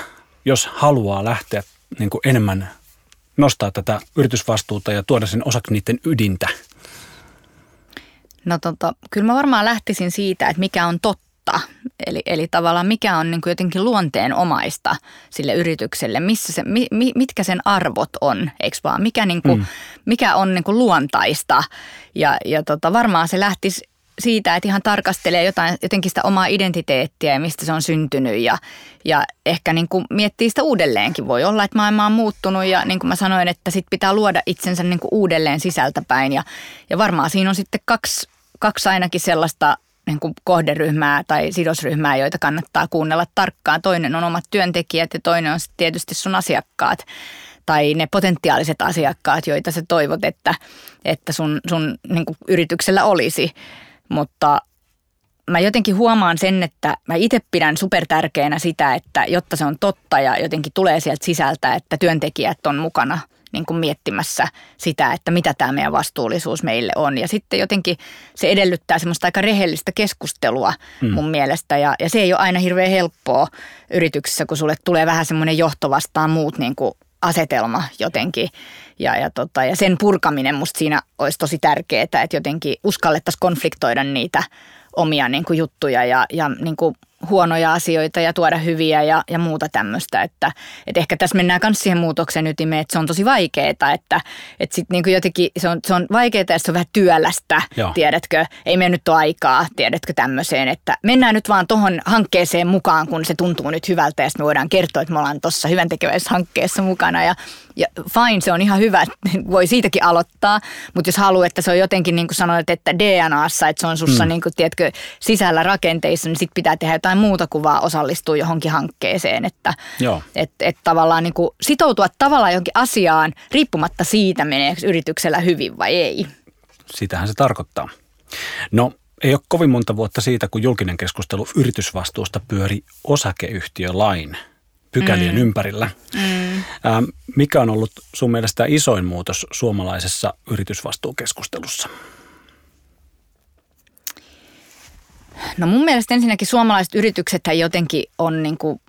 S2: jos haluaa lähteä niin kuin enemmän nostaa tätä yritysvastuuta ja tuoda sen osaksi niiden ydintä?
S1: No tota, kyllä mä varmaan lähtisin siitä, että mikä on totta totta. Eli, eli tavallaan mikä on niin kuin jotenkin luonteenomaista sille yritykselle, missä se, mi, mitkä sen arvot on, eikö vaan? Mikä, niin kuin, mm. mikä on niin kuin luontaista. Ja, ja tota, varmaan se lähtisi siitä, että ihan tarkastelee jotain, jotenkin sitä omaa identiteettiä ja mistä se on syntynyt ja, ja ehkä niin kuin miettii sitä uudelleenkin. Voi olla, että maailma on muuttunut ja niin kuin mä sanoin, että sit pitää luoda itsensä niin kuin uudelleen sisältäpäin ja, ja varmaan siinä on sitten kaksi, kaksi ainakin sellaista niin kuin kohderyhmää tai sidosryhmää, joita kannattaa kuunnella tarkkaan. Toinen on omat työntekijät ja toinen on tietysti sun asiakkaat tai ne potentiaaliset asiakkaat, joita sä toivot, että, että sun, sun niin kuin yrityksellä olisi. Mutta mä jotenkin huomaan sen, että mä itse pidän supertärkeänä sitä, että jotta se on totta ja jotenkin tulee sieltä sisältä, että työntekijät on mukana niin kuin miettimässä sitä, että mitä tämä meidän vastuullisuus meille on. Ja sitten jotenkin se edellyttää semmoista aika rehellistä keskustelua mm. mun mielestä. Ja, ja se ei ole aina hirveän helppoa yrityksessä, kun sulle tulee vähän semmoinen johto vastaan muut niin kuin asetelma jotenkin. Ja, ja, tota, ja sen purkaminen musta siinä olisi tosi tärkeää, että jotenkin uskallettaisiin konfliktoida niitä omia niin kuin juttuja ja, ja niin kuin huonoja asioita ja tuoda hyviä ja, ja muuta tämmöistä. Että, että ehkä tässä mennään myös siihen muutoksen ytimeen, että se on tosi vaikeaa, että, että sit niin kuin jotenkin se on, se on vaikeaa ja se on vähän työlästä, Joo. tiedätkö. Ei me nyt ole aikaa, tiedätkö tämmöiseen, että mennään nyt vaan tuohon hankkeeseen mukaan, kun se tuntuu nyt hyvältä ja sitten me voidaan kertoa, että me ollaan tuossa hyvän hankkeessa mukana ja, ja fine, se on ihan hyvä, voi siitäkin aloittaa, mutta jos haluaa, että se on jotenkin niin kuin sanoit, että DNAssa, että se on sussa mm. niin kuin, tiedätkö, sisällä rakenteissa, niin sitten pitää tehdä jotain muuta kuin vaan osallistua johonkin hankkeeseen, että et, et tavallaan niin kuin sitoutua tavallaan johonkin asiaan riippumatta siitä, meneekö yrityksellä hyvin vai ei.
S2: Sitähän se tarkoittaa. No ei ole kovin monta vuotta siitä, kun julkinen keskustelu yritysvastuusta pyöri osakeyhtiölain pykälien mm. ympärillä. Mm. Ähm, mikä on ollut sun mielestä isoin muutos suomalaisessa yritysvastuukeskustelussa?
S1: No mun mielestä ensinnäkin suomalaiset yritykset jotenkin on niin kuin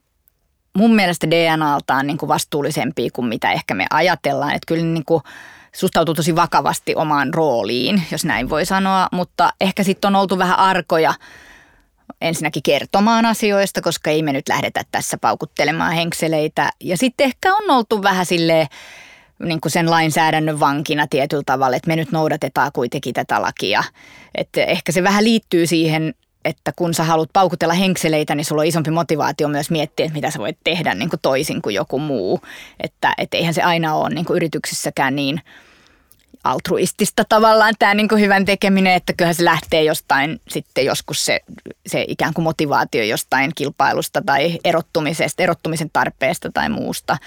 S1: mun mielestä DNAltaan niin kuin vastuullisempia kuin mitä ehkä me ajatellaan. Että kyllä niin kuin suhtautuu tosi vakavasti omaan rooliin, jos näin voi sanoa, mutta ehkä sitten on oltu vähän arkoja ensinnäkin kertomaan asioista, koska ei me nyt lähdetä tässä paukuttelemaan henkseleitä. Ja sitten ehkä on oltu vähän silleen, niin kuin sen lainsäädännön vankina tietyllä tavalla, että me nyt noudatetaan kuitenkin tätä lakia. Että ehkä se vähän liittyy siihen että kun sä haluat paukutella henkseleitä, niin sulla on isompi motivaatio myös miettiä, että mitä sä voit tehdä niin kuin toisin kuin joku muu. Että et eihän se aina ole niin kuin yrityksissäkään niin altruistista tavallaan tämä niin kuin hyvän tekeminen, että kyllähän se lähtee jostain sitten joskus se, se ikään kuin motivaatio jostain kilpailusta tai erottumisesta, erottumisen tarpeesta tai muusta.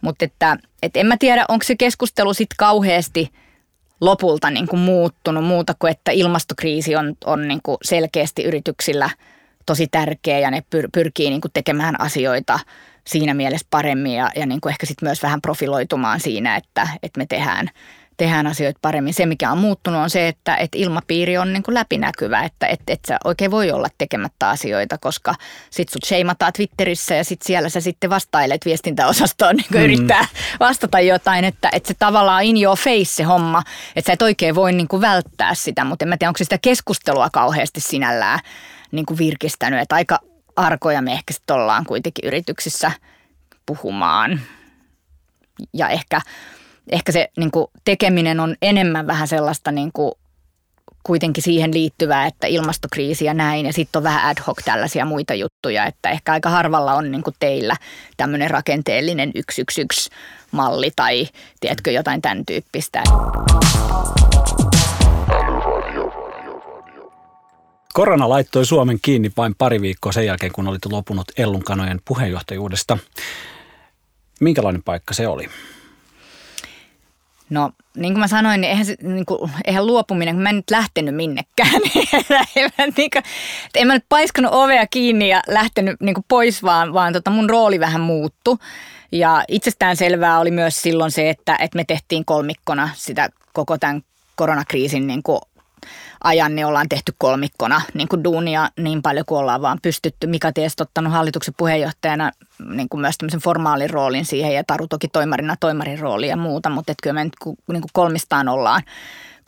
S1: Mutta että et en mä tiedä, onko se keskustelu sitten kauheasti – lopulta niin kuin muuttunut muuta kuin, että ilmastokriisi on, on niin kuin selkeästi yrityksillä tosi tärkeä ja ne pyr, pyrkii niin kuin tekemään asioita siinä mielessä paremmin ja, ja niin kuin ehkä sitten myös vähän profiloitumaan siinä, että, että me tehdään – tehdään asioita paremmin. Se, mikä on muuttunut, on se, että, että ilmapiiri on niin kuin läpinäkyvä, että et, et sä oikein voi olla tekemättä asioita, koska sit sut sheimataan Twitterissä ja sit siellä sä sitten vastailet viestintäosastoon, niin kuin mm. yrittää vastata jotain, että, että se tavallaan in your face se homma, että sä et oikein voi niin kuin välttää sitä, mutta en mä tiedä, onko se sitä keskustelua kauheasti sinällään niin kuin virkistänyt, että aika arkoja me ehkä sitten ollaan kuitenkin yrityksissä puhumaan. Ja ehkä ehkä se niin kuin, tekeminen on enemmän vähän sellaista niin kuin, kuitenkin siihen liittyvää, että ilmastokriisi ja näin, ja sitten on vähän ad hoc tällaisia muita juttuja, että ehkä aika harvalla on niin teillä tämmöinen rakenteellinen yksi yksi yksi malli tai tiedätkö jotain tämän tyyppistä.
S2: Korona laittoi Suomen kiinni vain pari viikkoa sen jälkeen, kun olit lopunut Ellun kanojen puheenjohtajuudesta. Minkälainen paikka se oli?
S1: No niin kuin mä sanoin, niin eihän, se, niin kuin, eihän luopuminen, kun mä en nyt lähtenyt minnekään, niin en, mä, niin kuin, en mä nyt paiskanut ovea kiinni ja lähtenyt niin kuin pois, vaan, vaan tota mun rooli vähän muuttu. Ja itsestään selvää oli myös silloin se, että, että me tehtiin kolmikkona sitä koko tämän koronakriisin niin kuin ajan niin ollaan tehty kolmikkona niin kuin duunia niin paljon kuin ollaan vaan pystytty. Mika Tiest ottanut hallituksen puheenjohtajana niin kuin myös tämmöisen formaalin roolin siihen ja Taru toki toimarina toimarin rooli ja muuta, mutta kyllä me nyt niin kuin kolmistaan ollaan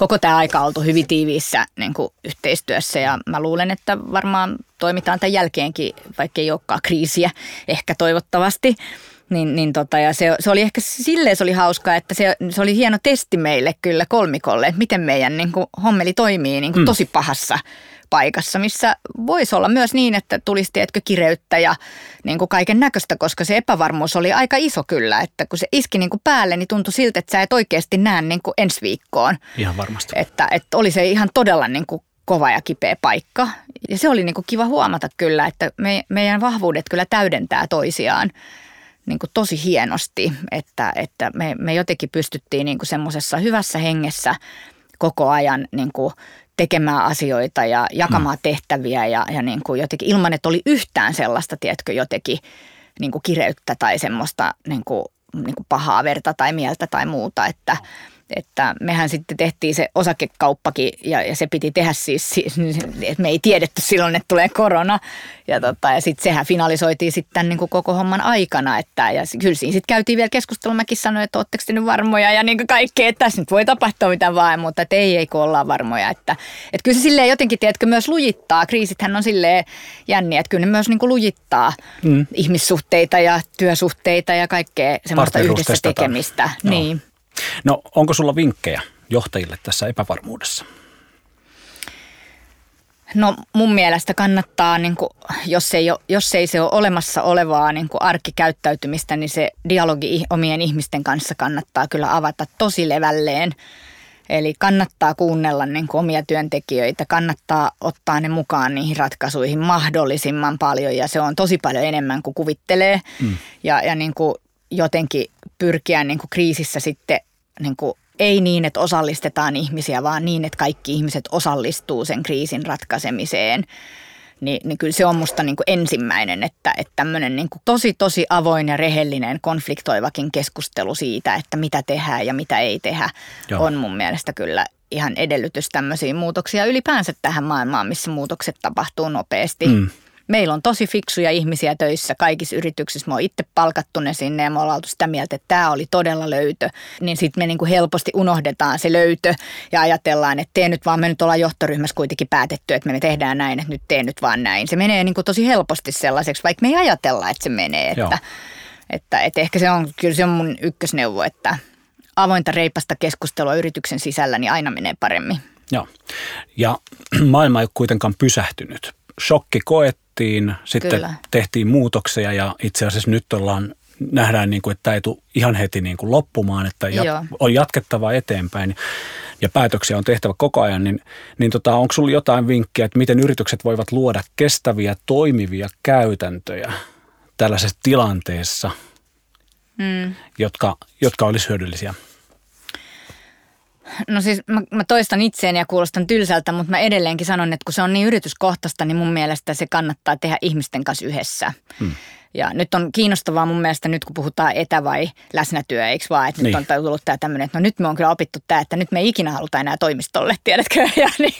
S1: koko tämä aika oltu hyvin tiiviissä niin kuin yhteistyössä ja mä luulen, että varmaan toimitaan tämän jälkeenkin, vaikka ei olekaan kriisiä, ehkä toivottavasti. Niin, niin tota, ja se, se, oli ehkä silleen se oli hauskaa, että se, se oli hieno testi meille kyllä kolmikolle, että miten meidän niin kuin, hommeli toimii niin kuin, mm. tosi pahassa paikassa, missä voisi olla myös niin, että tulisi tietkö kireyttä ja niin kuin kaiken näköistä, koska se epävarmuus oli aika iso kyllä, että kun se iski niin kuin päälle, niin tuntui siltä, että sä et oikeasti näe niin kuin ensi viikkoon.
S2: Ihan varmasti.
S1: Että, että oli se ihan todella niin kuin kova ja kipeä paikka. Ja se oli niin kuin kiva huomata kyllä, että me, meidän vahvuudet kyllä täydentää toisiaan niin kuin tosi hienosti, että, että me, me jotenkin pystyttiin niin kuin semmoisessa hyvässä hengessä koko ajan niin kuin tekemään asioita ja jakamaan mm. tehtäviä ja, ja niin kuin jotenkin ilman, että oli yhtään sellaista, tiedätkö, jotenkin niin kuin kireyttä tai semmoista niin kuin, niin kuin pahaa verta tai mieltä tai muuta, että – että mehän sitten tehtiin se osakekauppakin ja, ja se piti tehdä siis, siis, että me ei tiedetty silloin, että tulee korona. Ja, tota, ja sitten sehän finalisoitiin sitten niin kuin koko homman aikana. Että, ja kyllä siinä sitten käytiin vielä keskustelua. Mäkin sanoin, että ootteko te nyt varmoja ja niin kuin kaikkea, että tässä nyt voi tapahtua mitä vaan, mutta että ei, ei kun ollaan varmoja. Että, että kyllä se silleen jotenkin, tiedätkö, myös lujittaa. Kriisithän on silleen jänniä, että kyllä ne myös niin kuin lujittaa mm. ihmissuhteita ja työsuhteita ja kaikkea semmoista yhdessä tekemistä. Niin.
S2: No onko sulla vinkkejä johtajille tässä epävarmuudessa?
S1: No mun mielestä kannattaa, niin kuin, jos, ei ole, jos ei se ole olemassa olevaa niin kuin arkikäyttäytymistä, niin se dialogi omien ihmisten kanssa kannattaa kyllä avata tosi levälleen. Eli kannattaa kuunnella niin kuin omia työntekijöitä, kannattaa ottaa ne mukaan niihin ratkaisuihin mahdollisimman paljon ja se on tosi paljon enemmän kuin kuvittelee. Mm. Ja, ja niin kuin jotenkin pyrkiä niin kuin kriisissä sitten niin kuin, ei niin, että osallistetaan ihmisiä, vaan niin, että kaikki ihmiset osallistuu sen kriisin ratkaisemiseen. Niin, niin kyllä se on musta niin kuin ensimmäinen, että, että tämmöinen niin kuin tosi tosi avoin ja rehellinen konfliktoivakin keskustelu siitä, että mitä tehdään ja mitä ei tehdä, Joo. on mun mielestä kyllä ihan edellytys tämmöisiä muutoksia ylipäänsä tähän maailmaan, missä muutokset tapahtuu nopeasti. Mm. Meillä on tosi fiksuja ihmisiä töissä kaikissa yrityksissä. Me on itse palkattu ne sinne ja me ollaan oltu sitä mieltä, että tämä oli todella löytö. Niin sitten me niinku helposti unohdetaan se löytö ja ajatellaan, että tee nyt vaan, me nyt ollaan johtoryhmässä kuitenkin päätetty, että me tehdään näin, että nyt tee nyt vaan näin. Se menee niinku tosi helposti sellaiseksi, vaikka me ei ajatella, että se menee. Että, että, että ehkä se on, kyllä se on mun ykkösneuvo, että avointa reipasta keskustelua yrityksen sisällä, niin aina menee paremmin.
S2: Joo. Ja maailma ei ole kuitenkaan pysähtynyt. Shokki koet tehtiin, sitten Kyllä. tehtiin muutoksia ja itse asiassa nyt ollaan nähdään, niin kuin, että tämä ei tule ihan heti niin kuin loppumaan, että jat, on jatkettava eteenpäin ja päätöksiä on tehtävä koko ajan, niin, niin tota, onko sinulla jotain vinkkiä, että miten yritykset voivat luoda kestäviä, toimivia käytäntöjä tällaisessa tilanteessa, mm. jotka, jotka olisi hyödyllisiä?
S1: No siis mä, mä toistan itseäni ja kuulostan tylsältä, mutta mä edelleenkin sanon, että kun se on niin yrityskohtaista, niin mun mielestä se kannattaa tehdä ihmisten kanssa yhdessä. Hmm. Ja nyt on kiinnostavaa mun mielestä nyt, kun puhutaan etä- vai läsnätyö, eikö vaan? Että niin. nyt on tullut tämä tämmöinen, että no nyt me on kyllä opittu tämä, että nyt me ei ikinä haluta enää toimistolle, tiedätkö? Ja, niin,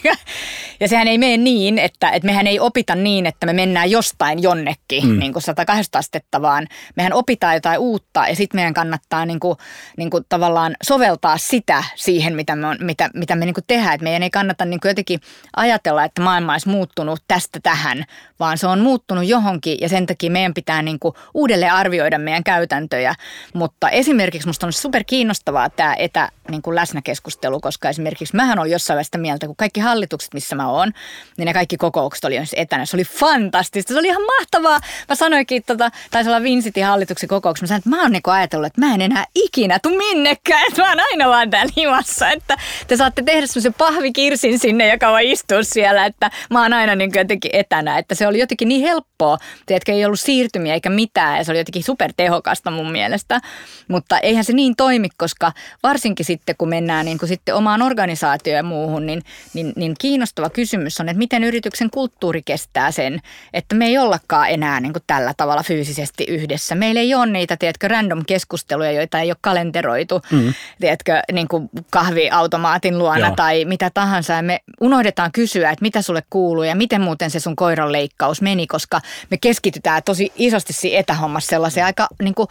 S1: ja sehän ei mene niin, että, että mehän ei opita niin, että me mennään jostain jonnekin mm. niin kuin 180 astetta, vaan mehän opitaan jotain uutta ja sitten meidän kannattaa niin kuin, niin kuin tavallaan soveltaa sitä siihen, mitä me, on, mitä, mitä me niin kuin tehdään. Että meidän ei kannata niin kuin jotenkin ajatella, että maailma olisi muuttunut tästä tähän, vaan se on muuttunut johonkin ja sen takia meidän pitää niin kuin uudelleen arvioida meidän käytäntöjä. Mutta esimerkiksi musta on super kiinnostavaa tämä etä niin kuin läsnäkeskustelu, koska esimerkiksi mähän olin jossain vaiheessa mieltä, kun kaikki hallitukset, missä mä oon, niin ne kaikki kokoukset oli etänä. Se oli fantastista, se oli ihan mahtavaa. Mä sanoinkin, tota, taisi olla Vincitin hallituksen kokouksessa, mä sanoin, että mä oon niin ajatellut, että mä en enää ikinä tuu minnekään, että mä oon aina vaan täällä himassa, että te saatte tehdä semmoisen pahvikirsin sinne, joka voi istua siellä, että mä oon aina niin jotenkin etänä, että se oli jotenkin niin helppoa, että ei ollut siirtymiä eikä mitään ja se oli jotenkin supertehokasta mun mielestä, mutta eihän se niin toimi, koska varsinkin sitten kun mennään niin kuin sitten omaan organisaatioon ja muuhun, niin, niin, niin kiinnostava kysymys on, että miten yrityksen kulttuuri kestää sen, että me ei ollakaan enää niin kuin tällä tavalla fyysisesti yhdessä. Meillä ei ole niitä, tiedätkö, random keskusteluja, joita ei ole kalenteroitu, mm. tiedätkö, niin kuin kahviautomaatin luona Joo. tai mitä tahansa. Ja me unohdetaan kysyä, että mitä sulle kuuluu ja miten muuten se sun koiran leikkaus meni, koska me keskitytään tosi isosti siinä etähommassa sellaiseen aika niin kuin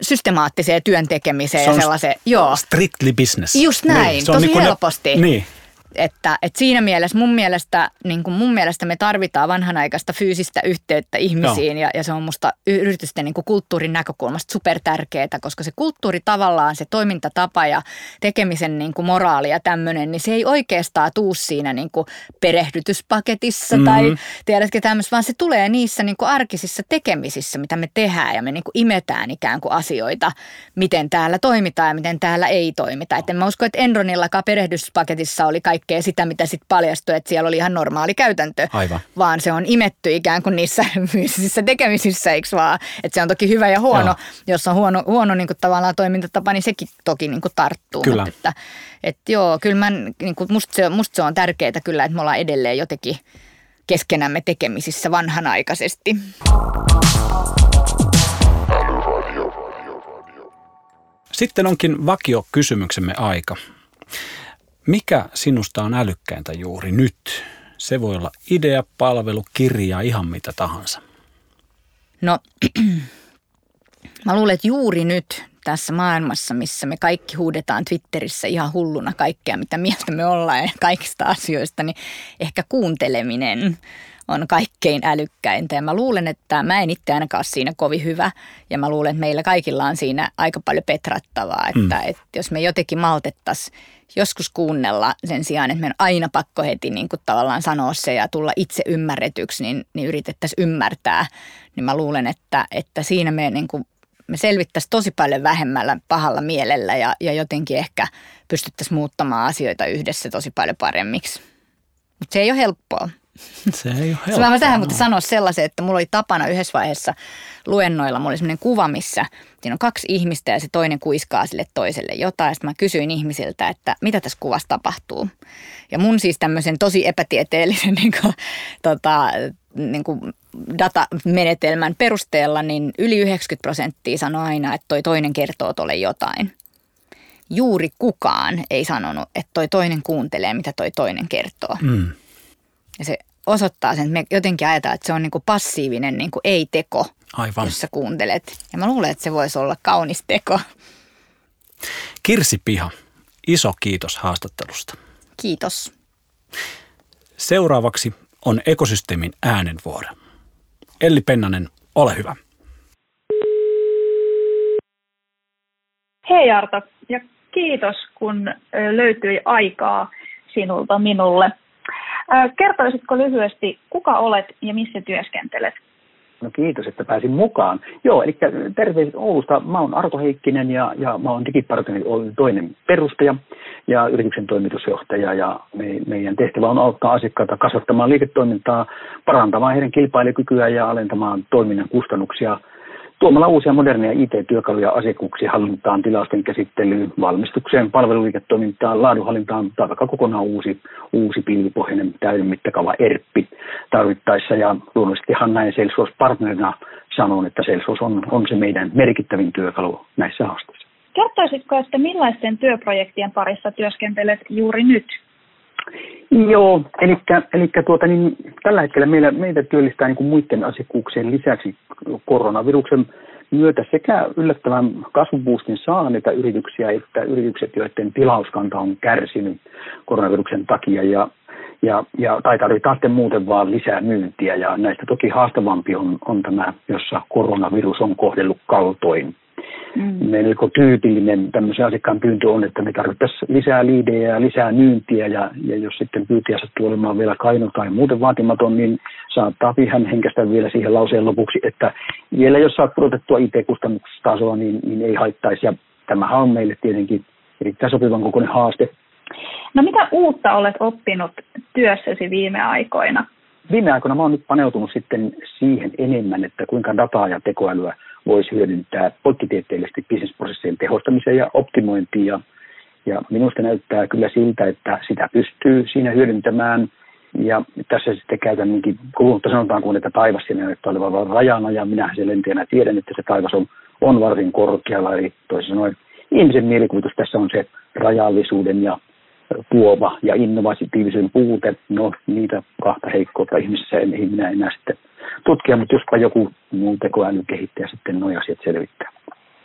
S1: systemaattiseen työn tekemiseen. Se on sellaiseen, joo.
S2: strictly business.
S1: Just näin, niin, tosi niin helposti. Ne, niin. Että, että siinä mielessä mun mielestä, niin kuin mun mielestä me tarvitaan vanhanaikaista fyysistä yhteyttä ihmisiin ja, ja se on musta yritysten niin kuin kulttuurin näkökulmasta super tärkeää, koska se kulttuuri tavallaan, se toimintatapa ja tekemisen niin kuin moraali ja tämmöinen, niin se ei oikeastaan tuu siinä niin kuin perehdytyspaketissa mm. tai tiedätkö tämmöistä, vaan se tulee niissä niin kuin arkisissa tekemisissä, mitä me tehdään ja me niin kuin imetään ikään kuin asioita, miten täällä toimitaan ja miten täällä ei toimita. Että en mä usko, että Enronillakaan perehdytyspaketissa oli kaikki kaikkea sitä, mitä sitten paljastui, että siellä oli ihan normaali käytäntö.
S2: Aivan.
S1: Vaan se on imetty ikään kuin niissä fyysisissä tekemisissä, eikö vaan? Että se on toki hyvä ja huono. Joo. Jos on huono, huono niin kuin tavallaan toimintatapa, niin sekin toki niin kuin tarttuu.
S2: Kyllä.
S1: Mutta että, että joo, kyllä mä, niin kuin musta, se, musta se on tärkeää kyllä, että me ollaan edelleen jotenkin keskenämme tekemisissä vanhanaikaisesti.
S2: Sitten onkin vakio kysymyksemme aika. Mikä sinusta on älykkäintä juuri nyt? Se voi olla idea, palvelu, kirja, ihan mitä tahansa.
S1: No, mä luulen, että juuri nyt tässä maailmassa, missä me kaikki huudetaan Twitterissä ihan hulluna kaikkea, mitä mieltä me ollaan ja kaikista asioista, niin ehkä kuunteleminen on kaikkein älykkäintä. Ja mä luulen, että mä en itse ainakaan ole siinä kovin hyvä. Ja mä luulen, että meillä kaikilla on siinä aika paljon petrattavaa. Että, mm. että jos me jotenkin maltettaisiin joskus kuunnella sen sijaan, että meidän on aina pakko heti niin kuin tavallaan sanoa se ja tulla itse ymmärretyksi, niin, niin yritettäisiin ymmärtää. Niin mä luulen, että, että siinä me, niin kuin, me selvittäisiin tosi paljon vähemmällä pahalla mielellä ja, ja jotenkin ehkä pystyttäisiin muuttamaan asioita yhdessä tosi paljon paremmiksi. Mutta se ei ole helppoa.
S2: Se ei ole helppoa.
S1: Mä tähän mutta sanoa sellaisen, että mulla oli tapana yhdessä vaiheessa luennoilla, mulla oli sellainen kuva, missä siinä on kaksi ihmistä ja se toinen kuiskaa sille toiselle jotain. Sitten mä kysyin ihmisiltä, että mitä tässä kuvassa tapahtuu. Ja mun siis tämmöisen tosi epätieteellisen niin kuin, tota, niin kuin datamenetelmän perusteella, niin yli 90 prosenttia sanoi aina, että toi toinen kertoo tolle jotain. Juuri kukaan ei sanonut, että toi toinen kuuntelee, mitä toi toinen kertoo. Mm. Ja se osoittaa sen, että me jotenkin ajatellaan, että se on niin kuin passiivinen niin kuin ei-teko,
S2: Aivan.
S1: jos sä kuuntelet. Ja mä luulen, että se voisi olla kaunis teko.
S2: Kirsi Piha, iso kiitos haastattelusta.
S1: Kiitos.
S2: Seuraavaksi on ekosysteemin äänenvuoro. Elli Pennanen, ole hyvä.
S3: Hei Arto, ja kiitos kun löytyi aikaa sinulta minulle. Kertoisitko lyhyesti, kuka olet ja missä työskentelet?
S4: No kiitos, että pääsin mukaan. Joo, eli terveiset Oulusta. Mä oon Arto Heikkinen ja, ja mä oon Digipartnerin toinen perustaja ja yrityksen toimitusjohtaja. Ja me, meidän tehtävä on auttaa asiakkaita kasvattamaan liiketoimintaa, parantamaan heidän kilpailukykyä ja alentamaan toiminnan kustannuksia – tuomalla uusia moderneja IT-työkaluja asiakkuuksien hallintaan, tilasten käsittelyyn, valmistukseen, palveluliiketoimintaan, laadunhallintaan tai vaikka kokonaan uusi, uusi pilvipohjainen täyden mittakaava ERPPI tarvittaessa. Ja luonnollisestihan näin Salesforce-partnerina sanon, että Salesforce on, on se meidän merkittävin työkalu näissä haasteissa.
S3: Kertoisitko, että millaisten työprojektien parissa työskentelet juuri nyt?
S4: Joo, eli, eli tuota, niin, tällä hetkellä meillä, meitä työllistää niin kuin muiden asiakkuuksien lisäksi koronaviruksen myötä sekä yllättävän kasvuboostin saaneita yrityksiä että yritykset, joiden tilauskanta on kärsinyt koronaviruksen takia. Ja, ja, ja tai tarvitaan sitten muuten vaan lisää myyntiä. Ja näistä toki haastavampi on, on tämä, jossa koronavirus on kohdellut kaltoin Mm. Melko tyypillinen tämmöisen asiakkaan pyyntö on, että me tarvittaisiin lisää liidejä ja lisää myyntiä ja, ja jos sitten pyyntiä sattuu olemaan vielä kaino tai muuten vaatimaton, niin saattaa hän henkästä vielä siihen lauseen lopuksi, että vielä jos saat pudotettua IT-kustannustasoa, niin, niin ei haittaisi ja tämähän on meille tietenkin erittäin sopivan kokoinen haaste.
S3: No mitä uutta olet oppinut työssäsi viime aikoina?
S4: Viime aikoina mä oon nyt paneutunut sitten siihen enemmän, että kuinka dataa ja tekoälyä voisi hyödyntää poikkitieteellisesti bisnesprosessien tehostamiseen ja optimointiin. Ja, ja minusta näyttää kyllä siltä, että sitä pystyy siinä hyödyntämään. Ja tässä sitten käytän niinkin kulunutta sanotaan kuin, että taivas siinä näyttää olevan rajana ja minä se lentäjänä tiedän, että se taivas on, on varsin korkealla. Eli toisin sanoen ihmisen mielikuvitus tässä on se rajallisuuden ja tuova ja innovatiivisen puute. No niitä kahta heikkoutta ihmisessä en, ei minä enää sitten tutkia, mutta jospa joku muu tekoälyn kehittäjä sitten nuo asiat selvittää.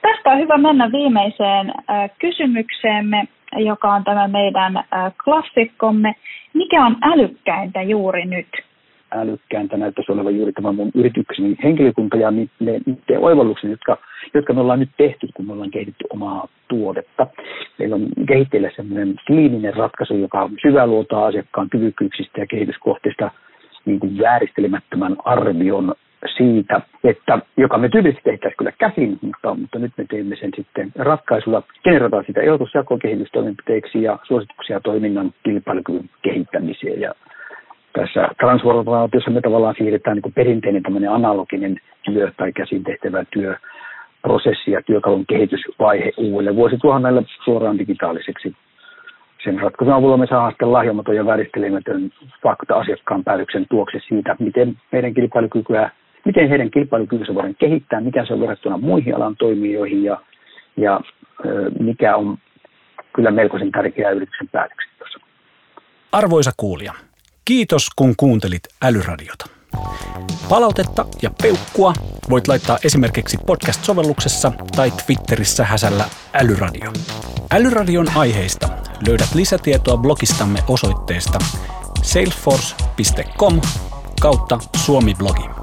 S3: Tästä on hyvä mennä viimeiseen äh, kysymykseemme, joka on tämä meidän äh, klassikkomme. Mikä on älykkäintä juuri nyt?
S4: älykkääntä näyttäisi olevan juuri tämä mun yritykseni henkilökunta ja ne, ne oivallukset, jotka, jotka me ollaan nyt tehty, kun me ollaan kehitetty omaa tuotetta. Meillä on kehitteillä sellainen kliininen ratkaisu, joka syväluotaa asiakkaan kyvykkyyksistä ja kehityskohteista niin kuin vääristelemättömän arvion siitä, että joka me tyypillisesti tehtäisiin kyllä käsin, mutta, mutta nyt me teemme sen sitten ratkaisulla, generataan sitä ja kehitystoimenpiteiksi ja suosituksia toiminnan kilpailukyvyn kehittämiseen. Ja tässä transformaatiossa me tavallaan siirretään niin kuin perinteinen tämmöinen analoginen työ tai käsin tehtävä työ prosessi ja työkalun kehitysvaihe uudelle vuosituhannelle suoraan digitaaliseksi. Sen ratkaisun avulla me saadaan sitten lahjomaton ja vääristelemätön fakta asiakkaan päätöksen tuoksi siitä, miten meidän kilpailukykyä, miten heidän kilpailukykynsä voidaan kehittää, mikä se on verrattuna muihin alan toimijoihin ja, ja mikä on kyllä melkoisen tärkeää yrityksen päätöksenteossa.
S2: Arvoisa kuulija, kiitos kun kuuntelit Älyradiota. Palautetta ja peukkua voit laittaa esimerkiksi podcast-sovelluksessa tai Twitterissä häsällä Älyradio. Älyradion aiheista löydät lisätietoa blogistamme osoitteesta salesforce.com kautta suomi-blogi.